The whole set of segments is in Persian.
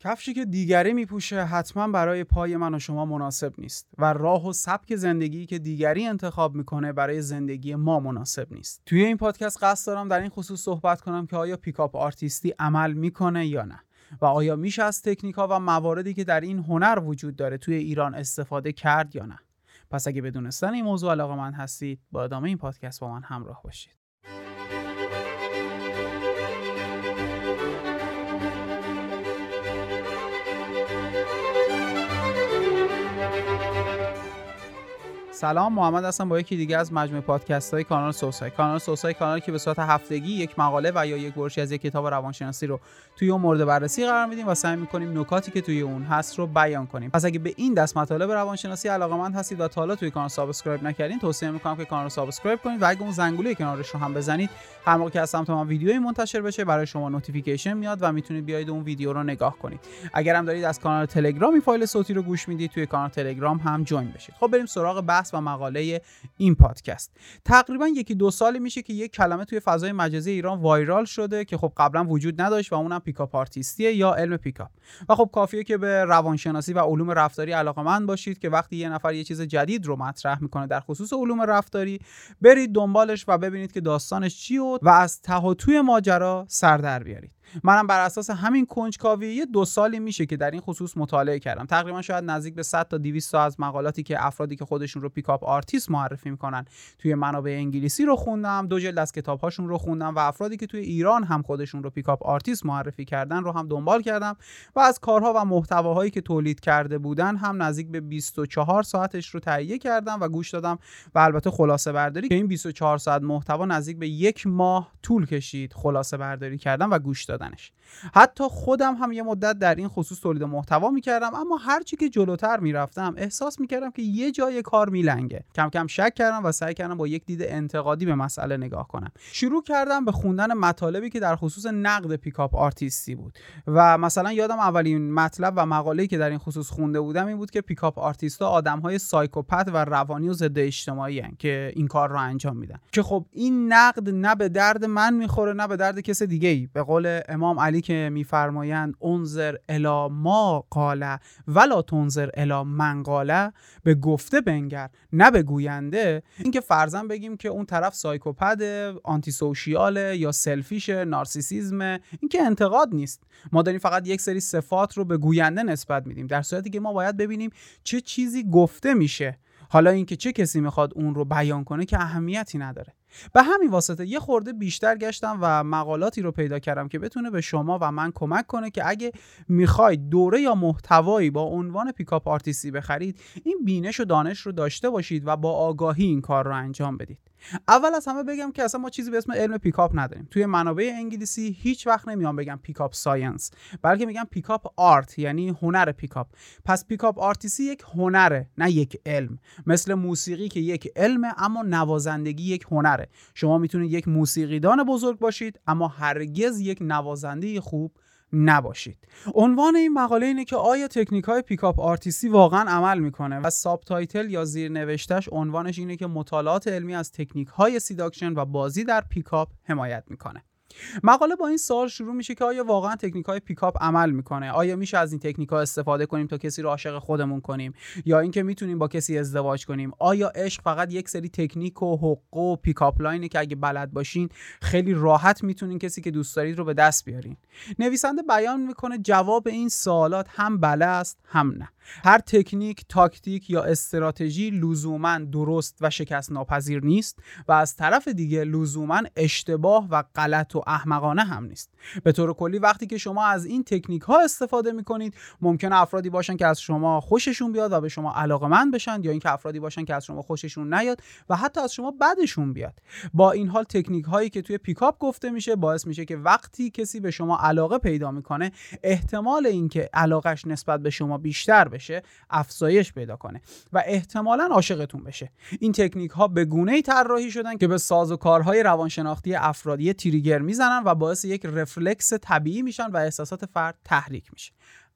کفشی که دیگری میپوشه حتما برای پای من و شما مناسب نیست و راه و سبک زندگی که دیگری انتخاب می‌کنه برای زندگی ما مناسب نیست. توی این پادکست قصد دارم در این خصوص صحبت کنم که آیا پیکاپ آرتیستی عمل می‌کنه یا نه و آیا میشه از تکنیک ها و مواردی که در این هنر وجود داره توی ایران استفاده کرد یا نه. پس اگه بدونستن این موضوع علاقه من هستید با ادامه این پادکست با من همراه باشید. سلام محمد هستم با یکی دیگه از مجموعه پادکست های کانال سوسای. کانال سوسای کانالی که به صورت هفتگی یک مقاله و یا یک برشی از یک کتاب روانشناسی رو توی اون مورد بررسی قرار میدیم و سعی می‌کنیم نکاتی که توی اون هست رو بیان کنیم. پس اگه به این دست مطالب روانشناسی علاقه‌مند هستید و تا حالا توی کانال subscribe نکردین توصیه می‌کنم که کانال رو subscribe کنید و اگه اون زنگوله کنارش رو هم بزنید هر موقع که از سمت ما ویدیویی منتشر بشه برای شما notification میاد و می‌تونید بیاید اون ویدیو رو نگاه کنید. اگر هم دارید از کانال تلگرام فایل صوتی رو گوش می‌دید توی کانال تلگرام هم join بشید. خب بریم سراغ بحث و مقاله این پادکست. تقریبا یکی دو سالی میشه که یک کلمه توی فضای مجازی ایران viral شده که خب قبلا وجود نداشت و اونم pickup artist یه یا علم پیکاپ. و خب کافیه که به روانشناسی و علوم رفتاری علاقمند باشید که وقتی یه نفر یه چیز جدید رو مطرح می‌کنه در خصوص علوم رفتاری برید دنبالش و ببینید که داستانش چیه و از ته و توی ماجرا سر در بیارید. منم بر اساس همین کنجکاوی یه دو سالی میشه که در این خصوص مطالعه کردم. تقریبا شاید نزدیک به 100 تا 200 تا از مقالاتی که افرادی که خودشون رو pickup artist معرفی می‌کنن توی منابع انگلیسی رو خوندم دو جلد از کتابهاشون رو خوندم و افرادی که توی ایران هم خودشون رو pickup artist معرفی کردن رو هم دنبال کردم و از کارها و محتواهایی که تولید کرده بودن هم نزدیک به 24 ساعتش رو تهیه کردم و گوش دادم و البته خلاصه برداری که این 24 ساعت محتوا نزدیک به یک ماه طول کشید خلاصه برداری کردم و گوش دادم. دادنش. حتی خودم هم یه مدت در این خصوص تولید محتوا می‌کردم اما هرچی که جلوتر می‌رفتم احساس می‌کردم که یه جای کار میلنگه. کم کم شک کردم و سعی کردم با یک دید انتقادی به مسئله نگاه کنم. شروع کردم به خوندن مطالبی که در خصوص نقد pickup artist ی بود. و مثلا یادمه اولین مطلب و مقاله‌ای که در این خصوص خونده بودم این بود که pickup artist ا آدمهای psychopath و روانی و ضد اجتماعی‌ان که این کار رو انجام میدن. که خب این نقد نه به درد من می‌خوره نه به درد کس دیگه ای به قول امام علی که میفرمایند انظر إلى ما قال ولا تنظر إلى من قال به گفته بنگر نه به گوینده. اینکه فرضا بگیم که اون طرف psychopath آنتی سوشیاله یا سلفیش نارسیسیزم این که انتقاد نیست. ما داریم فقط یک سری صفات رو به گوینده نسبت میدیم در صورتی که ما باید ببینیم چه چیزی گفته میشه. حالا اینکه چه کسی می‌خواد اون رو بیان کنه که اهمیتی نداره. به همین واسطه یه خورده بیشتر گشتم و مقالاتی رو پیدا کردم که بتونه به شما و من کمک کنه که اگه می‌خواید دوره یا محتوایی با عنوان پیکاپ آرتیستی بخرید این بینش و دانش رو داشته باشید و با آگاهی این کار رو انجام بدید. اول از همه بگم که اصلا ما چیزی به اسم علم پیکاپ نداریم. توی منابع انگلیسی هیچ وقت نمیان بگن pickup science بلکه میگن pickup art یعنی هنر پیکاپ. پس pickup artist ی یک هنره نه یک علم. مثل موسیقی که یک علمه اما نوازندگی یک هنره. شما می‌تونید یک موسیقیدان بزرگ باشید اما هرگز یک نوازنده خوب نباشید. عنوان این مقاله اینه که آیا تکنیک های pickup artist ی واقعا عمل می‌کنه و subtitle یا زیر نوشتش عنوانش اینه که مطالعات علمی از تکنیک های seduction و بازی در پیکاپ حمایت می‌کنه. مقاله با این سوال شروع میشه که آیا واقعا تکنیک های پیکاپ عمل می‌کنه؟ آیا میشه از این تکنیک ها استفاده کنیم تا کسی رو عاشق خودمون کنیم؟ یا اینکه می‌تونیم با کسی ازدواج کنیم؟ آیا عشق فقط یک سری تکنیک و حقه و pickup line ه که اگه بلد باشین خیلی راحت می‌تونین کسی که دوست دارید رو به دست بیارین؟ نویسنده بیان می‌کنه جواب این سوالات هم بله است هم نه. هر تکنیک، تاکتیک یا استراتژی لزوما درست و شکست ناپذیر نیست و از طرف دیگه لزوما اشتباه و غلط و احمقانه هم نیست. به طور کلی وقتی که شما از این تکنیک ها استفاده می کنید ممکنه افرادی باشن که از شما خوششون بیاد و به شما علاقمند بشن یا اینکه افرادی باشن که از شما خوششون نیاد و حتی از شما بدشون بیاد. با این حال تکنیک هایی که توی پیکاپ گفته میشه باعث میشه که وقتی کسی به شما علاقه پیدا می‌کنه احتمال اینکه علاقش نسبت به شما بیشتر بشه افزایش پیدا کنه و احتمالا عاشقتون بشه این تکنیک ها به گونه ای طراحی شدن که به ساز و کارهای روانشناختی افرادی تریگر می‌زنن و باعث یک رفلکس طبیعی میشن و احساسات فرد تحریک میشه.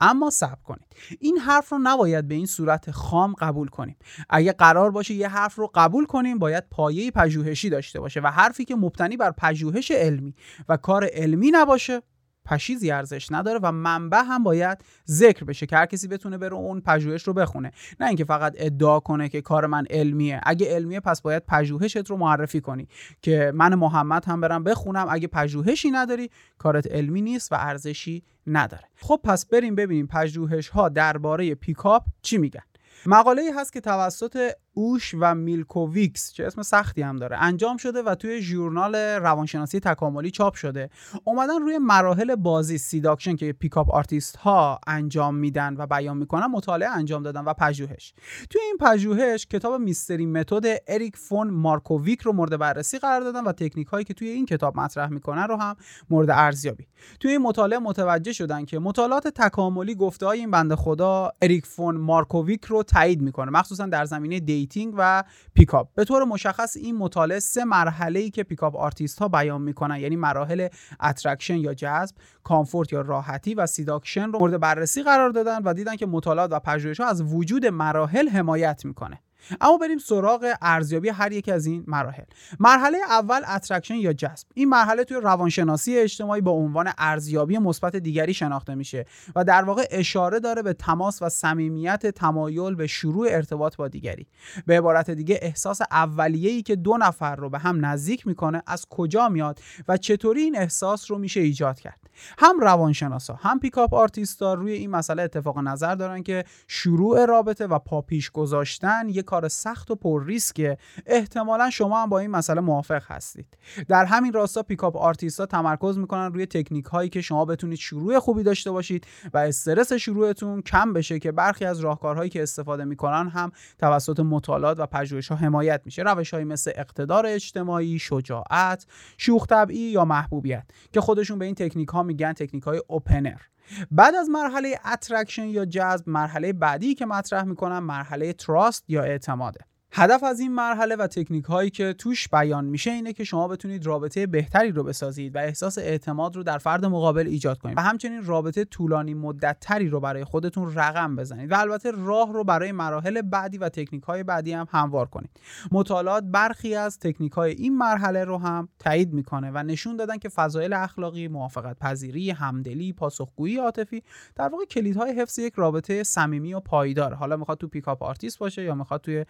اما صبر کنید. این حرف رو نباید به این صورت خام قبول کنیم. اگه قرار باشه یه حرف رو قبول کنیم باید پایه پژوهشی داشته باشه و حرفی که مبتنی بر پژوهش علمی و کار علمی نباشه پشیزی ارزش نداره و منبع هم باید ذکر بشه که هر کسی بتونه بره اون پژوهش رو بخونه. نه اینکه فقط ادعا کنه که کار من علمیه. اگه علمیه پس باید پژوهشت رو معرفی کنی که من محمد هم برم بخونم. اگه پژوهشی نداری کارت علمی نیست و ارزشی نداره. خب پس بریم ببینیم پژوهش ها درباره پیکاپ چی میگن. مقاله ای هست که توسط اوش و میلکوویکس چه اسم سختی هم داره انجام شده و توی ژورنال روانشناسی تکاملی چاپ شده. اومدن روی مراحل بازی seduction که pickup artist ها انجام میدن و بیان می‌کنن مطالعه انجام دادن و پژوهش. توی این پژوهش کتاب Mystery Method اریک فون مارکوویک رو مورد بررسی قرار دادن و تکنیک هایی که توی این کتاب مطرح می‌کنن رو هم مورد ارزیابی توی این مطالعه متوجه شدن که مطالعات تکاملی گفته های این بنده خدا اریک فون مارکوویک رو تایید می‌کنه مخصوصا در زمینه dating و پیکاپ. به طور مشخص این مطالعه سه مرحله ای که pickup artist ها بیان می‌کنن یعنی مراحل attraction یا جذب comfort یا راحتی و seduction رو مورد بررسی قرار دادن و دیدن که مطالعات و پژوهش ها از وجود مراحل حمایت می‌کنه. اما بریم سراغ ارزیابی هر یک از این مراحل. مرحله اول attraction یا جذب. این مرحله توی روانشناسی اجتماعی با عنوان ارزیابی مثبت دیگری شناخته میشه و در واقع اشاره داره به تماس و صمیمیت تمایل به شروع ارتباط با دیگری. به عبارت دیگه احساس اولیه‌ای که دو نفر رو به هم نزدیک می‌کنه از کجا میاد و چطوری این احساس رو میشه ایجاد کرد. هم روانشناسا هم pickup artist ا روی این مسئله اتفاق نظر دارن که شروع رابطه و پاپیش گذاشتن یه کار سخت و پر ریسکه. احتمالا شما هم با این مسئله موافق هستید. در همین راستا pickup artist ا تمرکز می‌کنن روی تکنیک هایی که شما بتونید شروع خوبی داشته باشید و استرس شروعتون کم بشه که برخی از راهکارهایی که استفاده می‌کنن هم توسط مطالعات و پژوهش ها حمایت میشه. روش مثل اقتدار اجتماعی شجاعت شوخ طبعی یا محبوبیت که خودشون به این تکنیک ها میگن تکنیک های opener بعد از مرحله attraction یا جذب مرحله بعدی که مطرح می‌کنم مرحله trust یا اعتماده. هدف از این مرحله و تکنیک هایی که توش بیان میشه اینه که شما بتونید رابطه بهتری رو بسازید و احساس اعتماد رو در فرد مقابل ایجاد کنید و همچنین رابطه طولانی مدت تری رو برای خودتون رقم بزنید و البته راه رو برای مراحل بعدی و تکنیک های بعدی هم هموار کنید. مطالعات برخی از تکنیک های این مرحله رو هم تایید می‌کنه و نشون دادن که فضایل اخلاقی موافقت پذیری همدلی پاسخگویی عاطفی در واقع کلیدهای حفظ یک رابطه صمیمی و پایدار. حالا می‌خواد تو pickup artist باشه یا می‌خواد توی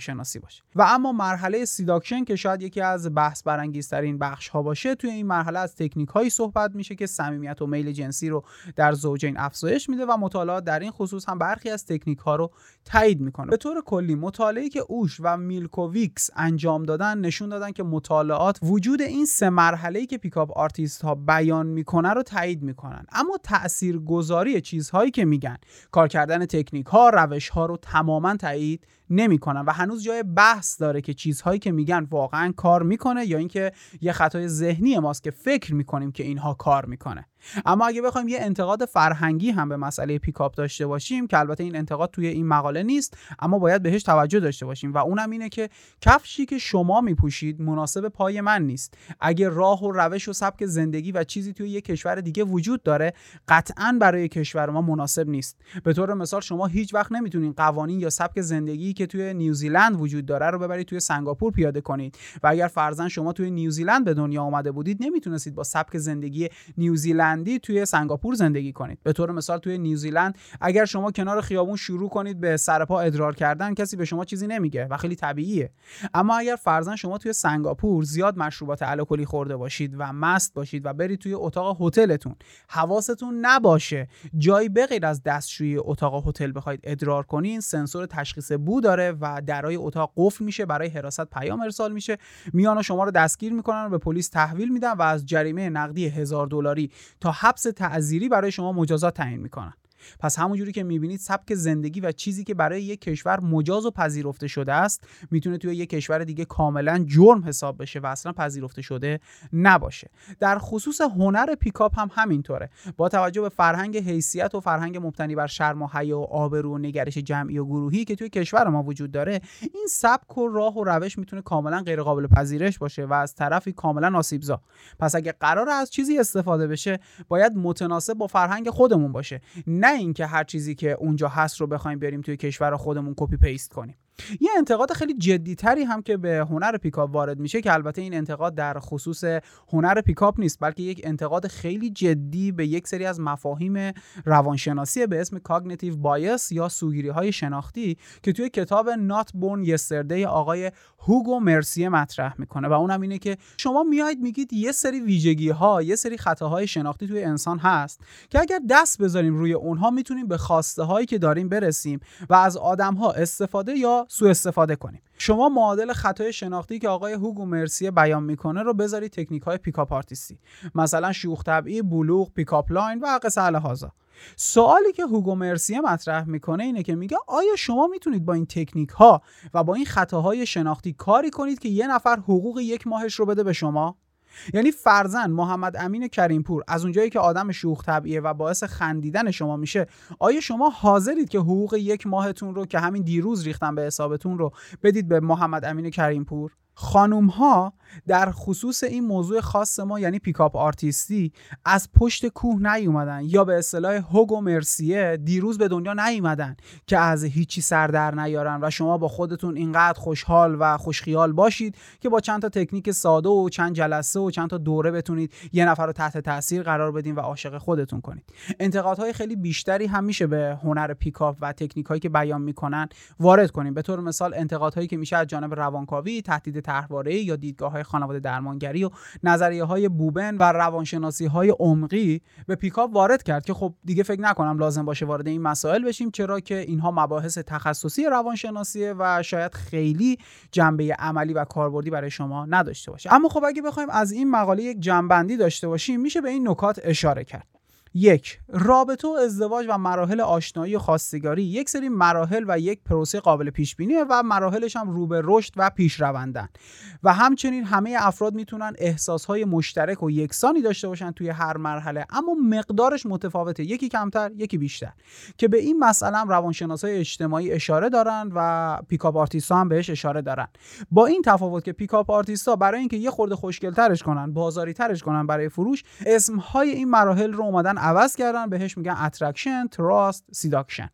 روانشناسی باشه. و اما مرحله seduction که شاید یکی از بحث برانگیزترین بخش ها باشه توی این مرحله از تکنیک هایی صحبت میشه که صمیمیت و میل جنسی رو در زوجین افزایش میده و مطالعات در این خصوص هم برخی از تکنیک ها رو تایید می‌کنه. به طور کلی مطالعه که اوش و میلکوویکس انجام دادن نشون دادن که مطالعات وجود این سه مرحله که pickup artist ها بیان می‌کنه رو تایید می‌کنن. اما تاثیرگذاری چیزهایی که میگن کار کردن تکنیک ها روش ها رو تماما تایید نمی‌کنن و هنوز جای بحث داره که چیزهایی که میگن واقعا کار می‌کنه یا اینکه یه خطای ذهنی ماست که فکر می‌کنیم که اینها کار می‌کنه. اما اگه بخوایم یه انتقاد فرهنگی هم به مسئله پیکاپ داشته باشیم که البته این انتقاد توی این مقاله نیست اما باید بهش توجه داشته باشیم. و اونم اینه که کفشی که شما میپوشید مناسب پای من نیست. اگه راه و روش و سبک زندگی و چیزی توی یه کشور دیگه وجود داره قطعا برای کشور ما مناسب نیست. به طور مثال شما هیچ وقت نمی‌تونین قوانین یا سبک زندگی که توی نیوزیلند وجود داره رو ببرید توی سنگاپور پیاده کنید. و اگر فرضاً شما توی نیوزیلند به دنیا آمده بودید نمی‌تونستید با سبک زندگی نیوزیلندی توی سنگاپور زندگی کنید. به طور مثال توی نیوزیلند اگر شما کنار خیابون شروع کنید به سرپا ادرار کردن کسی به شما چیزی نمیگه و خیلی طبیعیه. اما اگر فرضاً شما توی سنگاپور زیاد مشروبات الکلی خورده باشید و مست باشید و برید توی اتاق هتلتون حواستون نباشه جایی بغیر از دستشویی اتاق هتل بخواید ادرار کنین سنسور تشخیص بو داره و درای اتاق قفل میشه برای حراست پیام ارسال میشه. میان شما رو دستگیر می‌کنن و به پلیس تحویل میدن و از جریمه نقدی هزار دلاری تا حبس تعذیری برای شما مجازات تعیین می‌کنن. پس همونجوری که می‌بینید سبک زندگی و چیزی که برای یک کشور مجاز و پذیرفته شده است می‌تونه توی یک کشور دیگه کاملا جرم حساب بشه و اصلا پذیرفته شده نباشه. در خصوص هنر پیکاپ هم همینطوره. با توجه به فرهنگ حیثیت و فرهنگ مبتنی بر شرم و حیا و آبرو و نگرش جمعی و گروهی که توی کشور ما وجود داره این سبک و راه و روش می‌تونه کاملا غیر قابل پذیرش باشه و از طرفی کاملا آسیبزا. پس اگه قراره از چیزی استفاده بشه باید متناسب با فرهنگ خودمون باشه. نه اینکه هر چیزی که اونجا هست رو بخوایم بیاریم توی کشور خودمون copy paste کنیم. یه انتقاد خیلی جدی تری هم که به هنر پیکاپ وارد میشه که البته این انتقاد در خصوص هنر پیکاپ نیست بلکه یک انتقاد خیلی جدی به یک سری از مفاهیم روانشناسی به اسم cognitive bias یا سوگیری های شناختی که توی کتاب Not Born Yesterday آقای هوگو مرسیه مطرح می‌کنه و اونم اینه که شما میایید میگید یه سری ویژگی ها یه سری خطاهای شناختی توی انسان هست که اگر دست بذاریم روی اونها می‌تونیم به خواسته هایی که داریم برسیم و از آدم ها استفاده یا سوء استفاده کنیم. شما معادل خطای شناختی که آقای هوگو مرسیه بیان می‌کنه رو بذارید تکنیک های pickup artist ی. مثلا شوخ طبعی بلوف pickup line و قس علی هذا سوالی که هوگو مرسیه مطرح می‌کنه اینه که میگه آیا شما می‌تونید با این تکنیک ها و با این خطاهای شناختی کاری کنید که یه نفر حقوق یک ماهش رو بده به شما؟ یعنی فرضا محمد امین کریمپور از اونجایی که آدم شوخ طبعیه و باعث خندیدن شما میشه آیا شما حاضرید که حقوق یک ماهتون رو که همین دیروز ریختن به حسابتون رو بدید به محمد امین کریمپور؟ خانوم ها در خصوص این موضوع خاص ما یعنی pickup artist ی از پشت کوه نیومدن یا به اصطلاح هوگو مرسیه دیروز به دنیا نیومدن که از هیچی سر در نیارن و شما با خودتون اینقدر خوشحال و خوشخیال باشید که با چند تا تکنیک ساده و چند جلسه و چند تا دوره بتونید یه نفر رو تحت تاثیر قرار بدین و عاشق خودتون کنید. انتقادهای خیلی بیشتری هم میشه به هنر پیکاپ و تکنیک هایی که بیان می‌کنن وارد کنیم. به طور مثال انتقادهایی که میشه از جانب روانکاوی تهدید طرحواره یا دیدگاه های خانواده درمانگری و نظریه های بوبن و روانشناسی های عمقی به پیکاپ وارد کرد که خب دیگه فکر نکنم لازم باشه وارد این مسائل بشیم چرا که اینها مباحث تخصصی روانشناسیه و شاید خیلی جنبه عملی و کاربردی برای شما نداشته باشه. اما خب اگه بخوایم از این مقاله یک جنبندی داشته باشیم میشه به این نکات اشاره کرد. یک رابطه و ازدواج و مراحل آشنایی و خواستگاری. یک سری مراحل و یک پروسه قابل پیش بینیه و مراحلش هم رو به رشد و پیشروندن و همچنین همه افراد می‌تونن احساسهای مشترک و یکسانی داشته باشن توی هر مرحله اما مقدارش متفاوته. یکی کمتر یکی بیشتر. که به این مسئله هم روانشناسای اجتماعی اشاره دارن و pickup artist ا هم بهش اشاره دارن. با این تفاوت که pickup artist ا برای اینکه یه خورده خوشگل ترش کنن بازاری ترش کنن برای فروش اسمهای این مراحل رو اومدن عوض کردن بهش میگن attraction trust seduction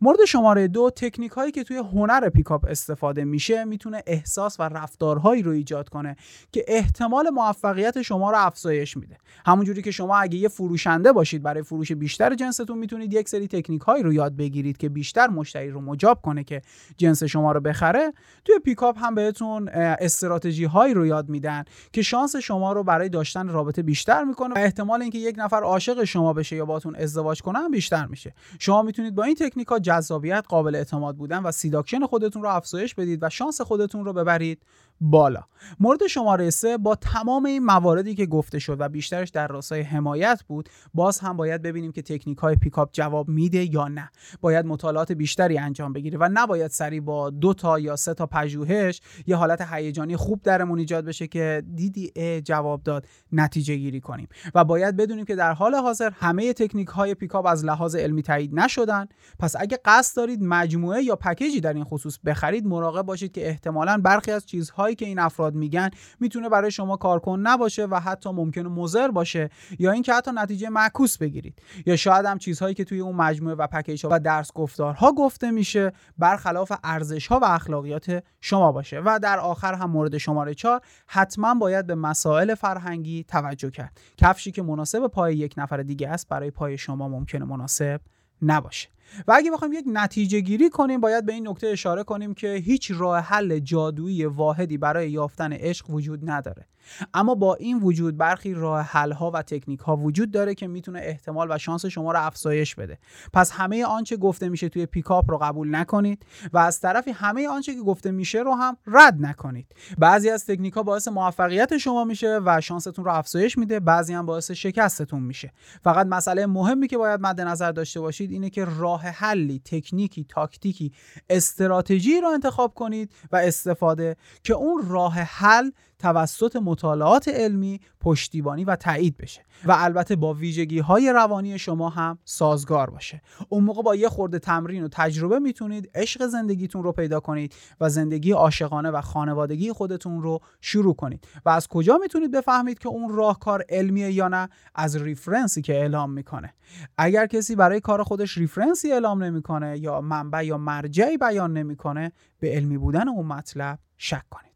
مورد شماره دو تکنیک هایی که توی هنر پیکاپ استفاده میشه می‌تونه احساس و رفتارهایی رو ایجاد کنه که احتمال موفقیت شما رو افزایش میده. همونجوری که شما اگه یه فروشنده باشید برای فروش بیشتر جنستون می‌تونید یک سری تکنیک هایی رو یاد بگیرید که بیشتر مشتری رو مجاب کنه که جنس شما رو بخره. توی پیکاپ هم بهتون استراتژی هایی رو یاد میدن که شانس شما رو برای داشتن رابطه بیشتر می‌کنه و احتمال اینکه یک نفر عاشق شما بشه یا باتون ازدواج کنه بیشتر میشه. شما می‌تونید با این تکنیک جذابیت قابل اعتماد بودن و seduction خودتون رو افزایش بدید و شانس خودتون رو ببرید. بالا. مورد شماره سه با تمام این مواردی که گفته شد و بیشترش در راستای حمایت بود باز هم باید ببینیم که تکنیک های پیکاپ جواب میده یا نه. باید مطالعات بیشتری انجام بگیره و نباید سریع با دو تا یا سه تا پژوهش یه حالت هیجانی خوب درمون ایجاد بشه که دیدی ا جواب داد نتیجه گیری کنیم. و باید بدونیم که در حال حاضر همه تکنیک های پیکاپ از لحاظ علمی تایید نشدن. پس اگه قصد دارید مجموعه یا پکیجی در این خصوص بخرید مراقب باشید که احتمالا برخی از چیزهای که این افراد میگن می‌تونه برای شما کارکن نباشه و حتی ممکنه مضر باشه یا اینکه حتی نتیجه معکوس بگیرید. یا شاید هم چیزهایی که توی اون مجموعه و پکیج ها و درس گفتارها گفته میشه برخلاف ارزش ها و اخلاقیات شما باشه. و در آخر هم مورد شماره 4 حتما باید به مسائل فرهنگی توجه کرد. کفشی که مناسب پای یک نفر دیگه است برای پای شما ممکنه مناسب نباشه. و اگه بخوایم یک نتیجه گیری کنیم باید به این نکته اشاره کنیم که هیچ راه حل جادویی واحدی برای یافتن عشق وجود نداره. اما با این وجود برخی راه حل ها و تکنیک ها وجود داره که می‌تونه احتمال و شانس شما رو افزایش بده. پس همه آنچه گفته میشه توی پیکاپ رو قبول نکنید و از طرفی همه آنچه که گفته میشه رو هم رد نکنید. بعضی از تکنیک ها باعث موفقیت شما میشه و شانستون رو افزایش میده بعضی هم باعث شکستتون میشه. فقط مسئله مهمی که باید مد نظر داشته باشید اینه که راه حلی تکنیکی تاکتیکی استراتژی رو انتخاب کنید و استفاده که اون راه حل توسط مطالعات علمی پشتیبانی و تایید بشه و البته با ویژگی های روانی شما هم سازگار باشه. اون موقع با یه خورده تمرین و تجربه می‌تونید عشق زندگیتون رو پیدا کنید و زندگی عاشقانه و خانوادگی خودتون رو شروع کنید. و از کجا می‌تونید بفهمید که اون راهکار علمیه یا نه؟ از reference ی که اعلام می‌کنه. اگر کسی برای کار خودش reference ی اعلام نمی‌کنه یا منبع یا مرجعی بیان نمی‌کنه به علمی بودن اون مطلب شک کنید.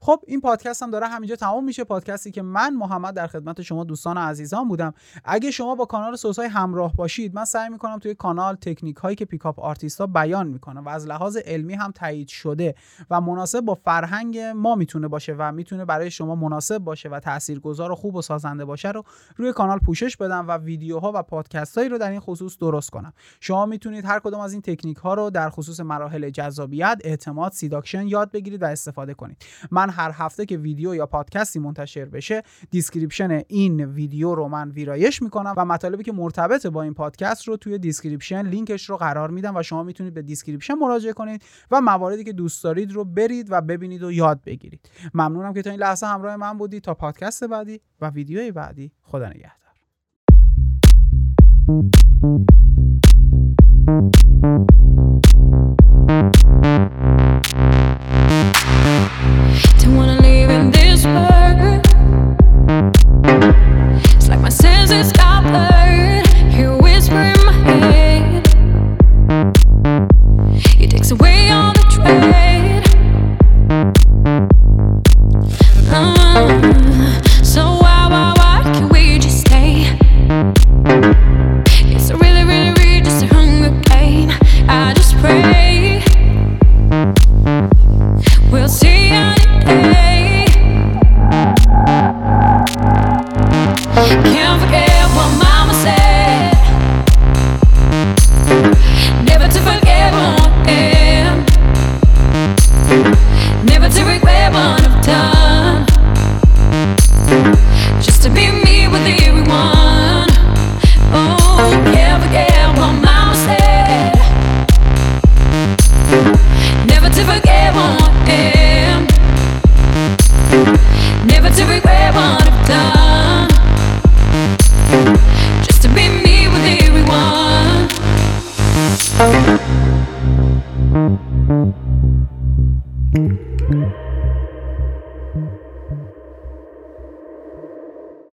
خب این پادکست هم داره همینجا تمام میشه. پادکستی که من محمد در خدمت شما دوستان عزیزان بودم. اگه شما با کانال سوسای همراه باشید من سعی می‌کنم توی کانال تکنیک هایی که pickup artist ها بیان می‌کنن و از لحاظ علمی هم تایید شده و مناسب با فرهنگ ما می‌تونه باشه و می‌تونه برای شما مناسب باشه و تاثیرگذار و خوب و سازنده باشه رو روی کانال پوشش بدم و ویدیوها و پادکست هایی رو در این خصوص درست کنم. شما می‌تونید هر کدوم از این تکنیک ها رو در خصوص مراحل جذابیت اعتماد seduction یاد بگیرید و استفاده کنید. من هر هفته که ویدیو یا پادکستی منتشر بشه description این ویدیو رو من ویرایش می‌کنم و مطالبی که مرتبط با این پادکست رو توی description لینکش رو قرار میدم و شما می‌تونید به description مراجعه کنید و مواردی که دوست دارید رو برید و ببینید و یاد بگیرید. ممنونم که تا این لحظه همراه من بودید تا پادکست بعدی و ویدیوی بعدی. خدا نگهدار. Don't wanna live in this world. It's like my senses